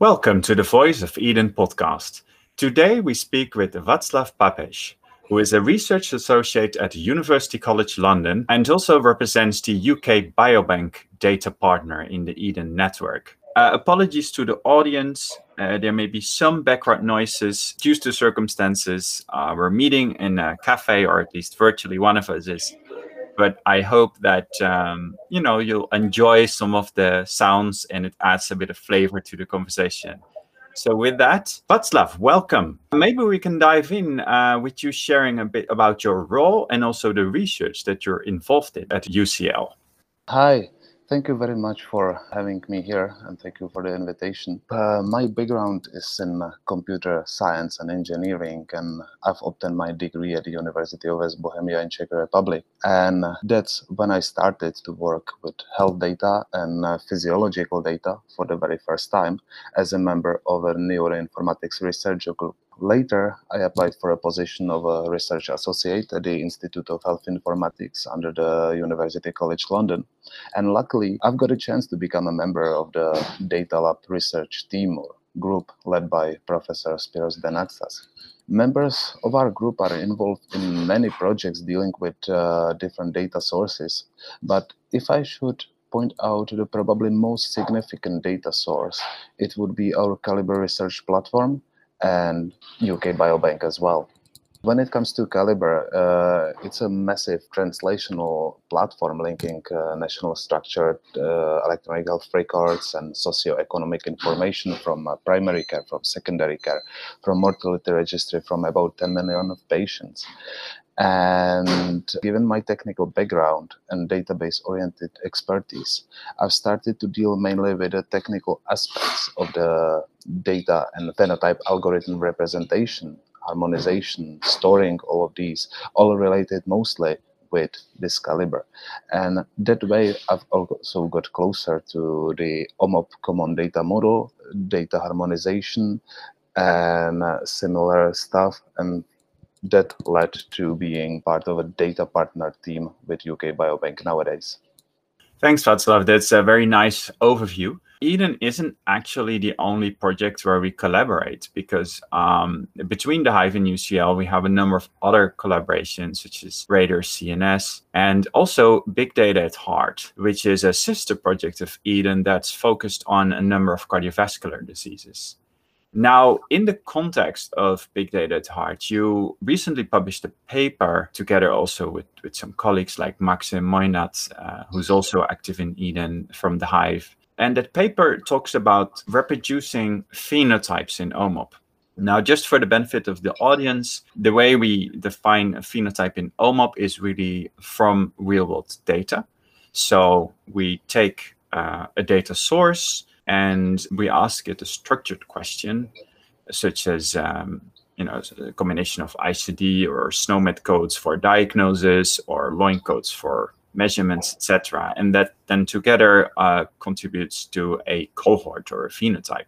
Welcome to the Voice of EHDEN podcast. Today we speak with Václav Papež, who is a research associate at University College London and also represents the UK Biobank data partner in the EHDEN network. Uh, apologies to the audience. Uh, there may be some background noises due to circumstances. Uh, we're meeting in a cafe, or at least virtually one of us is but I hope that um, you know you'll enjoy some of the sounds and it adds a bit of flavor to the conversation. So with that, Václav, welcome. Maybe we can dive in uh, with you sharing a bit about your role and also the research that you're involved in at UCL. Hi, Thank you very much for having me here and thank you for the invitation. Uh, my background is in uh, computer science and engineering, and I've obtained my degree at the University of West Bohemia in Czech Republic. And that's when I started to work with health data and uh, physiological data for the very first time as a member of a neuroinformatics research group Later, I applied for a position of a research associate at the Institute of Health Informatics under the University College London. And luckily, I've got a chance to become a member of the Data Lab research team or group led by Professor Spiros Denaxas. Members of our group are involved in many projects dealing with uh, different data sources. But if I should point out the probably most significant data source, it would be our Calibre research platform, and UK Biobank as well. When it comes to Calibre, uh, it's a massive translational platform linking uh, national structured uh, electronic health records and socio-economic information from uh, primary care, from secondary care, from mortality registry from about 10 million of patients. And given my technical background and database oriented expertise, I've started to deal mainly with the technical aspects of the data and phenotype algorithm representation, harmonization, storing all of these, all related mostly with this Calibre. And that way, I've also got closer to the OMOP common data model, data harmonization, and similar stuff. And that led to being part of a data partner team with UK Biobank nowadays. Thanks, Václav. That's a very nice overview. EHDEN isn't actually the only project where we collaborate because um, between the Hyve and UCL, we have a number of other collaborations, such as Radar CNS and also Big Data at Heart, which is a sister project of EHDEN that's focused on a number of cardiovascular diseases. Now, in the context of big data at heart, you recently published a paper together also with, with some colleagues like Maxim Moinat, uh, who's also active in EHDEN from the Hyve. And that paper talks about reproducing phenotypes in OMOP. Now, just for the benefit of the audience, the way we define a phenotype in OMOP is really from real world data. So we take uh, a data source, and we ask it a structured question, such as um, you know a combination of ICD or SNOMED codes for diagnosis or LOINC codes for measurements, etc., and that then together uh, contributes to a cohort or a phenotype.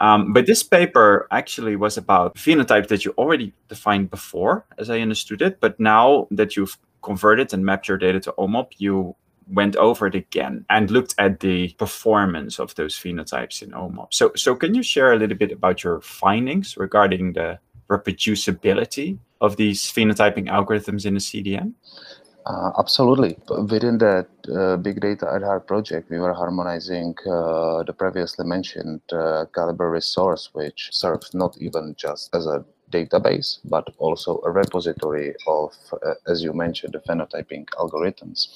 Um, but this paper actually was about phenotype that you already defined before, as I understood it. But now that you've converted and mapped your data to OMOP, you went over it again and looked at the performance of those phenotypes in OMOP. So, so can you share a little bit about your findings regarding the reproducibility of these phenotyping algorithms in the CDM? Uh, absolutely. Within that uh, big data at heart project, we were harmonizing uh, the previously mentioned uh, Calibre resource, which serves not even just as a database, but also a repository of, uh, as you mentioned, the phenotyping algorithms.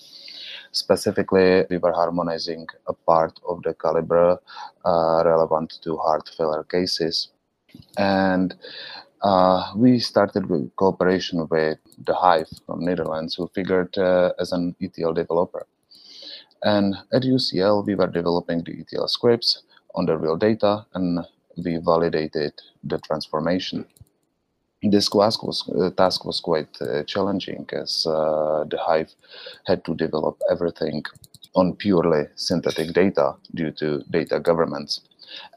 Specifically, we were harmonizing a part of the Calibre uh, relevant to heart failure cases. And uh, we started with cooperation with the Hyve from Netherlands, who figured uh, as an ETL developer. And at UCL, we were developing the ETL scripts on the real data, and we validated the transformation this task was, uh, task was quite uh, challenging as uh, the Hyve had to develop everything on purely synthetic data due to data governance.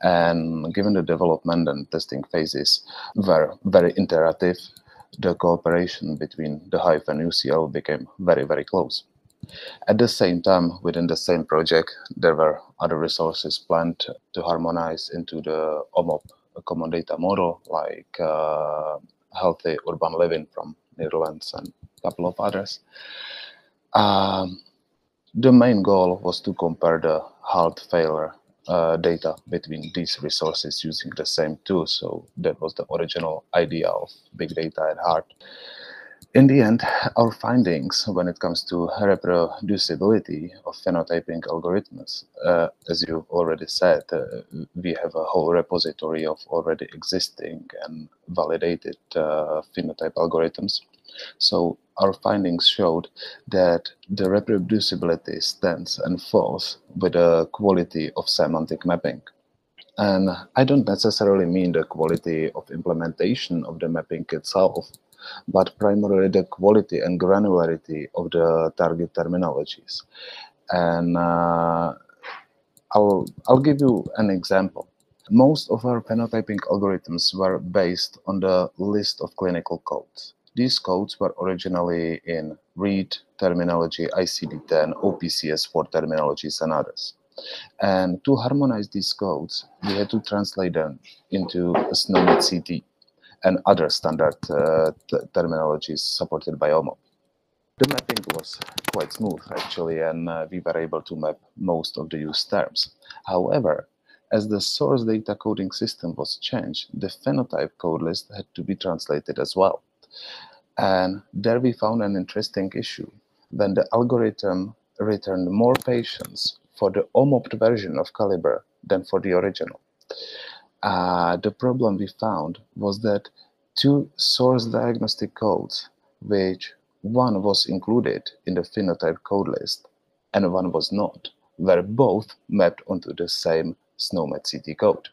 And given the development and testing phases were very interactive, the cooperation between the Hyve and UCL became very, very close. At the same time, within the same project, there were other resources planned to harmonize into the OMOP common data model, like uh, healthy urban living from Netherlands and a couple of others. Um, the main goal was to compare the heart failure uh, data between these resources using the same tool. So that was the original idea of big data at heart. In the end, our findings when it comes to reproducibility of phenotyping algorithms, uh, as you already said, uh, we have a whole repository of already existing and validated uh, phenotype algorithms. So our findings showed that the reproducibility stands and falls with the quality of semantic mapping. And I don't necessarily mean the quality of implementation of the mapping itself, but primarily the quality and granularity of the target terminologies. And uh, I'll, I'll give you an example. Most of our phenotyping algorithms were based on the list of clinical codes. These codes were originally in READ terminology, ICD-10, OPCS4 terminologies, and others. And to harmonize these codes, we had to translate them into SNOMED CT and other standard uh, terminologies supported by OMOP. The mapping was quite smooth actually, and uh, we were able to map most of the used terms. However, as the source data coding system was changed, the phenotype code list had to be translated as well. And there we found an interesting issue. When the algorithm returned more patients for the OMOP version of Calibre than for the original. Uh, the problem we found was that two source diagnostic codes, which one was included in the phenotype code list and one was not, were both mapped onto the same SNOMED CT code.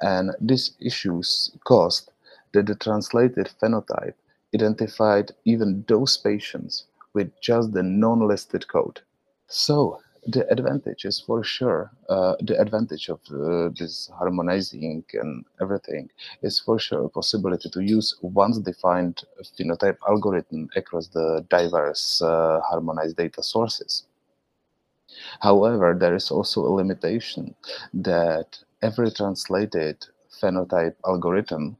And these issues caused that the translated phenotype identified even those patients with just the non-listed code. So the advantage is for sure uh, the advantage of uh, this harmonizing and everything is for sure a possibility to use once defined phenotype algorithm across the diverse uh, harmonized data sources however there is also a limitation that every translated phenotype algorithm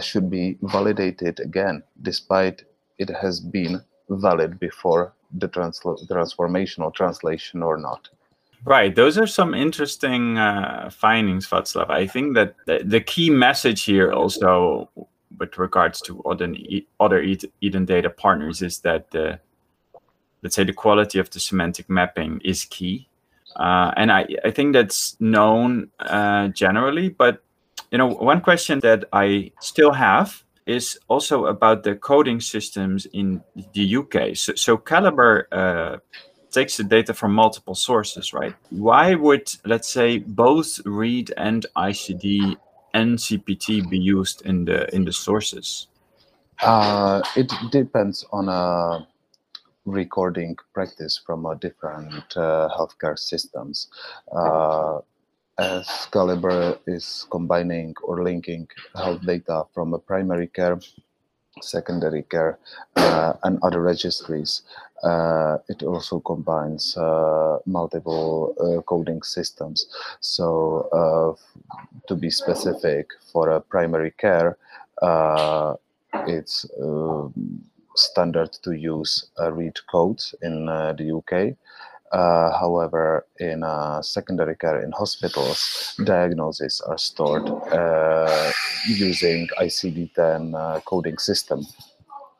should be validated again despite it has been valid before the transl- transformational translation or not. Right. Those are some interesting uh, findings, Václav. I think that the, the, key message here also with regards to other, other EHDEN data partners is that the, let's say the quality of the semantic mapping is key. Uh, and I, I think that's known uh, generally, but you know, one question that I still have is also about the coding systems in the UK. So, so Calibre uh, takes the data from multiple sources, right? Why would, let's say, both read and ICD and CPT be used in the in the sources? Uh, it depends on a recording practice from different uh, healthcare systems. Uh, as Calibre is combining or linking health data from a primary care, secondary care, uh, and other registries. Uh, it also combines uh, multiple uh, coding systems. So, uh, to be specific, for a primary care, uh, it's um, standard to use read codes in the UK. Uh, however, in uh, secondary care in hospitals, diagnoses are stored uh, using ICD-10 uh, coding system.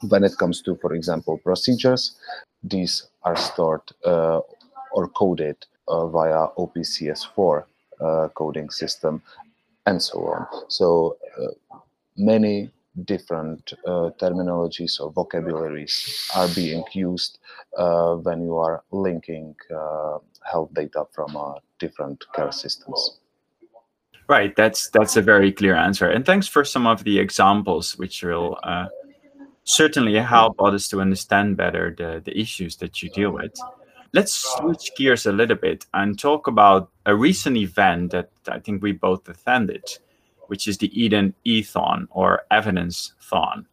When it comes to, for example, procedures, these are stored uh, or coded uh, via OPCS4 coding system, and so on. So many different uh, terminologies or vocabularies are being used uh, when you are linking uh, health data from uh, different care systems. Right, that's that's a very clear answer, and thanks for some of the examples, which will uh, certainly help others to understand better the the issues that you deal with. Let's switch gears a little bit and talk about a recent event that I think we both attended which is the EHDEN Ethon or Evidence Thon.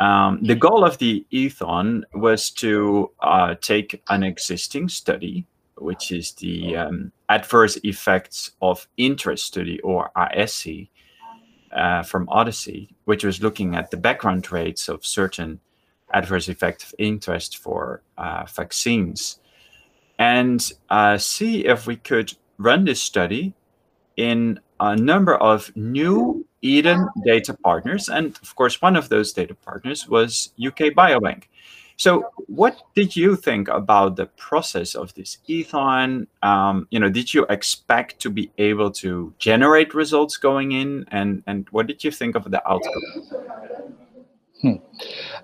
Um, the goal of the ethon was to uh, take an existing study, which is the um, Adverse Effects of Interest Study, or AESI, uh, from OHDSI, which was looking at the background rates of certain adverse effects of interest for uh, vaccines, and uh, see if we could run this study in a number of new EHDEN data partners. And of course, one of those data partners was UK Biobank. So, what did you think about the process of this ethon? Um, you know, did you expect to be able to generate results going in, and and what did you think of the outcome? Hmm.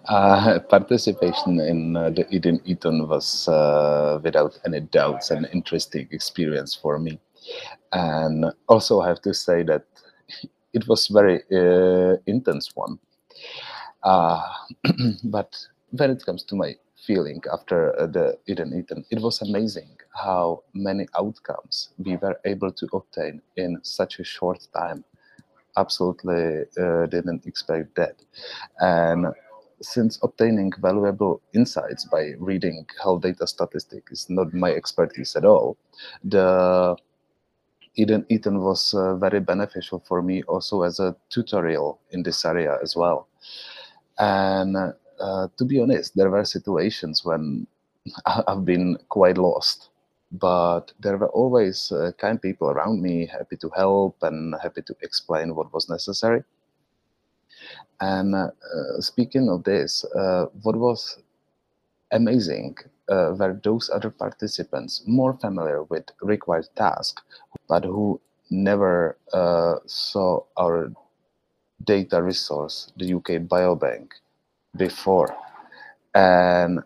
Uh, participation in uh, the EHDEN Ethon was, uh, without any doubts, an interesting experience for me. And also, I have to say that it was very uh, intense one. Uh, but when it comes to my feeling after uh, the EHDEN Ethon, it was amazing how many outcomes we were able to obtain in such a short time. Absolutely uh, didn't expect that. And since obtaining valuable insights by reading health data statistics is not my expertise at all, the EHDEN Ethon was uh, very beneficial for me also as a tutorial in this area as well. And uh, to be honest, there were situations when I've been quite lost, but there were always uh, kind people around me, happy to help and happy to explain what was necessary. And uh, speaking of this, uh, what was amazing uh, were those other participants more familiar with required task, but who never uh, saw our data resource, the UK Biobank, before. And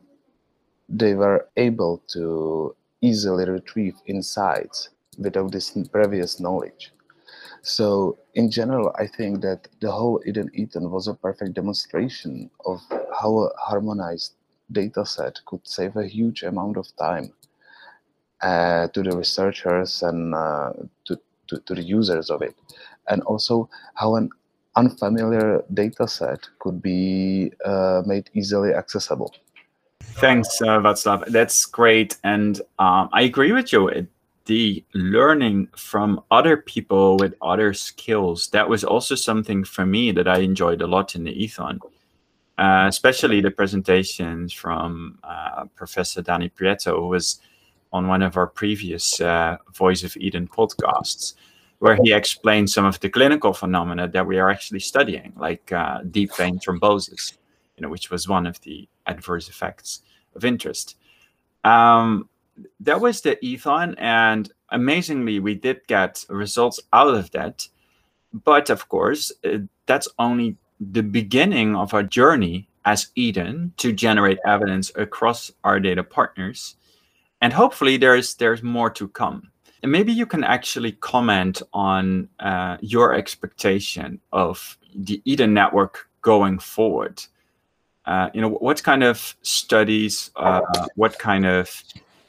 they were able to easily retrieve insights without this previous knowledge. So in general, I think that the whole EHDEN Ethon was a perfect demonstration of how harmonized data set could save a huge amount of time uh, to the researchers and uh, to, to, to, the users of it. And also how an unfamiliar data set could be uh, made easily accessible. Thanks, uh, Václav. That's great. And um, I agree with you. The learning from other people with other skills, that was also something for me that I enjoyed a lot in the Ethon. Uh, especially the presentations from uh, Professor Dani Prieto, who was on one of our previous uh, Voice of EHDEN podcasts, where he explained some of the clinical phenomena that we are actually studying, like uh, deep vein thrombosis, you know, which was one of the adverse effects of interest. Um, that was the ethon, and amazingly, we did get results out of that. But of course, uh, that's only the beginning of our journey as EHDEN to generate evidence across our data partners. And hopefully there's there's more to come. And maybe you can actually comment on uh, your expectation of the EHDEN network going forward. Uh, you know, what kind of studies, uh, what kind of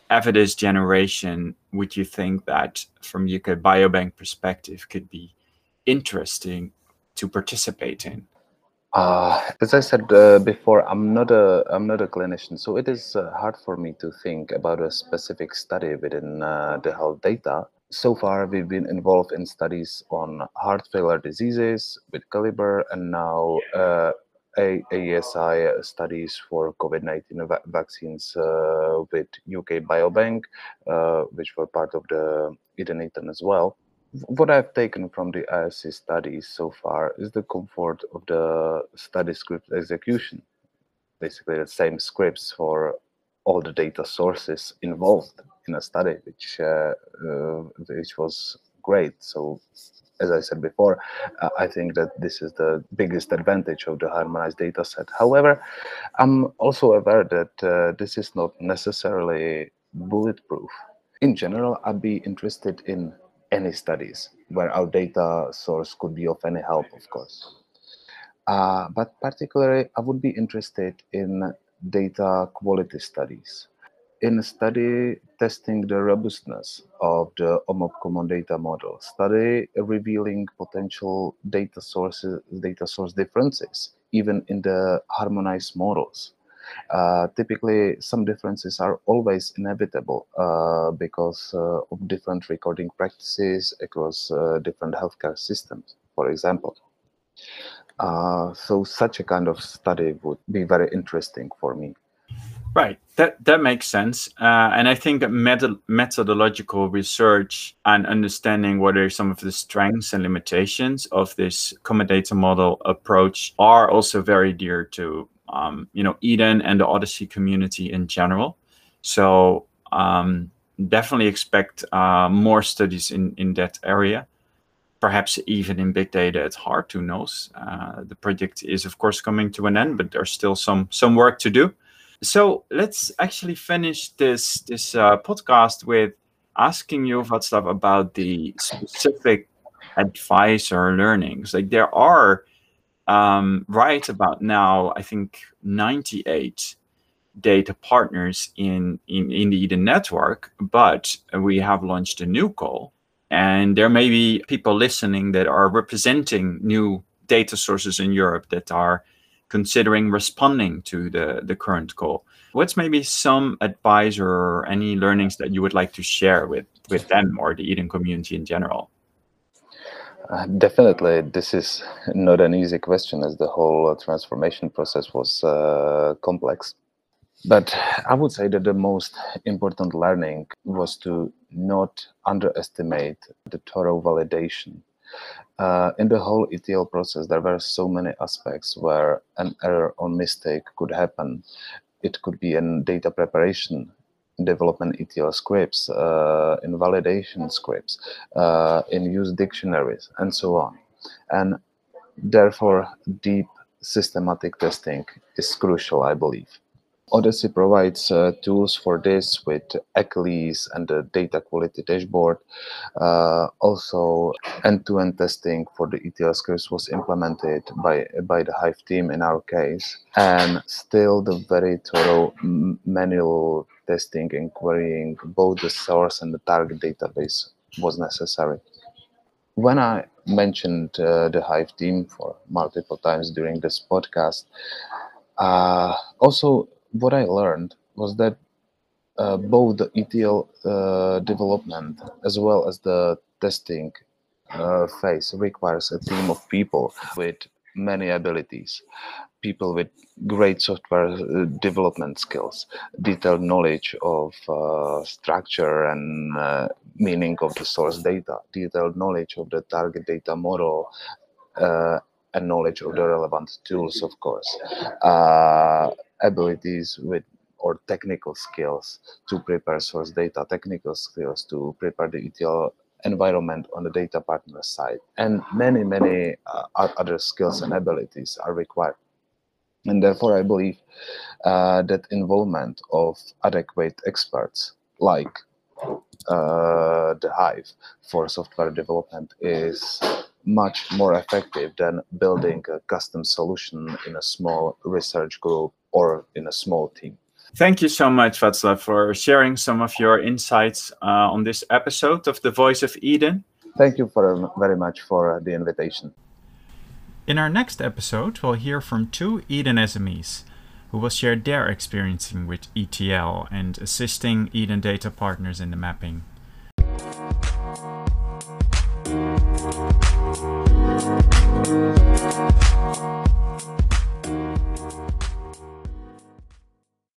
evidence generation would you think that from UK Biobank perspective could be interesting to participate in? Uh, as I said uh, before, I'm not a I'm not a clinician, so it is uh, hard for me to think about a specific study within uh, the health data. So far, we've been involved in studies on heart failure diseases with Calibre, and now uh, AESI studies for COVID-19 va vaccines uh, with UK Biobank, which were part of the EHDEN Ethon as well what I've taken from the AESI studies so far is the comfort of the study script execution. Basically, the same scripts for all the data sources involved in a study, which uh, uh, which was great. So, as I said before, uh, I think that this is the biggest advantage of the harmonized data set. However, I'm also aware that uh, this is not necessarily bulletproof. In general, I'd be interested in any studies where our data source could be of any help, of course. Uh, but particularly, I would be interested in data quality studies. In a study testing the robustness of the OMOP common data model, study revealing potential data sources, data source differences even in the harmonized models. Uh, typically, some differences are always inevitable uh, because uh, of different recording practices across uh, different healthcare systems, for example. So such a kind of study would be very interesting for me. Right, that that makes sense, uh, and I think meta- methodological research and understanding what are some of the strengths and limitations of this common data model approach are also very dear to um, you know EHDEN and the OHDSI community in general. So um, definitely expect uh, more studies in in that area. Perhaps even in big data, it's hard to know. Uh, the project is of course coming to an end, but there's still some some work to do. So let's actually finish this this uh, podcast with asking you Václav about the specific advice or learnings. Like there are um, right about now, I think 98 data partners in, in, in the EHDEN network, but we have launched a new call. And there may be people listening that are representing new data sources in Europe that are considering responding to the, the current call. What's maybe some advice or any learnings that you would like to share with, with them or the EHDEN community in general? Definitely, this is not an easy question as the whole uh, transformation process was uh, complex. But I would say that the most important learning was to not underestimate the thorough validation uh, in the whole ETL process, there were so many aspects where an error or mistake could happen. It could be in data preparation, development ETL scripts, uh, in validation scripts, uh, in use dictionaries, and so on. And therefore, deep systematic testing is crucial, I believe. OHDSI provides uh, tools for this with Achilles and the data quality dashboard. Uh, also, end-to-end testing for the ETL scripts was implemented by by the Hyve team in our case, and still the very thorough manual testing and querying both the source and the target database was necessary. When I mentioned uh, the Hyve team for multiple times during this podcast, uh, also what I learned was that uh, both the ETL uh, development as well as the testing uh, phase requires a team of people with many abilities people with great software uh, development skills detailed knowledge of uh, structure and uh, meaning of the source data detailed knowledge of the target data model and knowledge of the relevant tools of course abilities with or technical skills to prepare source data, technical skills to prepare the ETL environment on the data partner side, and many, many uh, other skills and abilities are required. And therefore, I believe uh, that involvement of adequate experts like uh, the Hyve for software development is much more effective than building a custom solution in a small research group or in a small team. Thank you so much, Václav, for sharing some of your insights uh, on this episode of The Voice of EHDEN. Thank you for, very much for the invitation. In our next episode, we'll hear from two EHDEN SMEs who will share their experiencing with ETL and assisting EHDEN data partners in the mapping.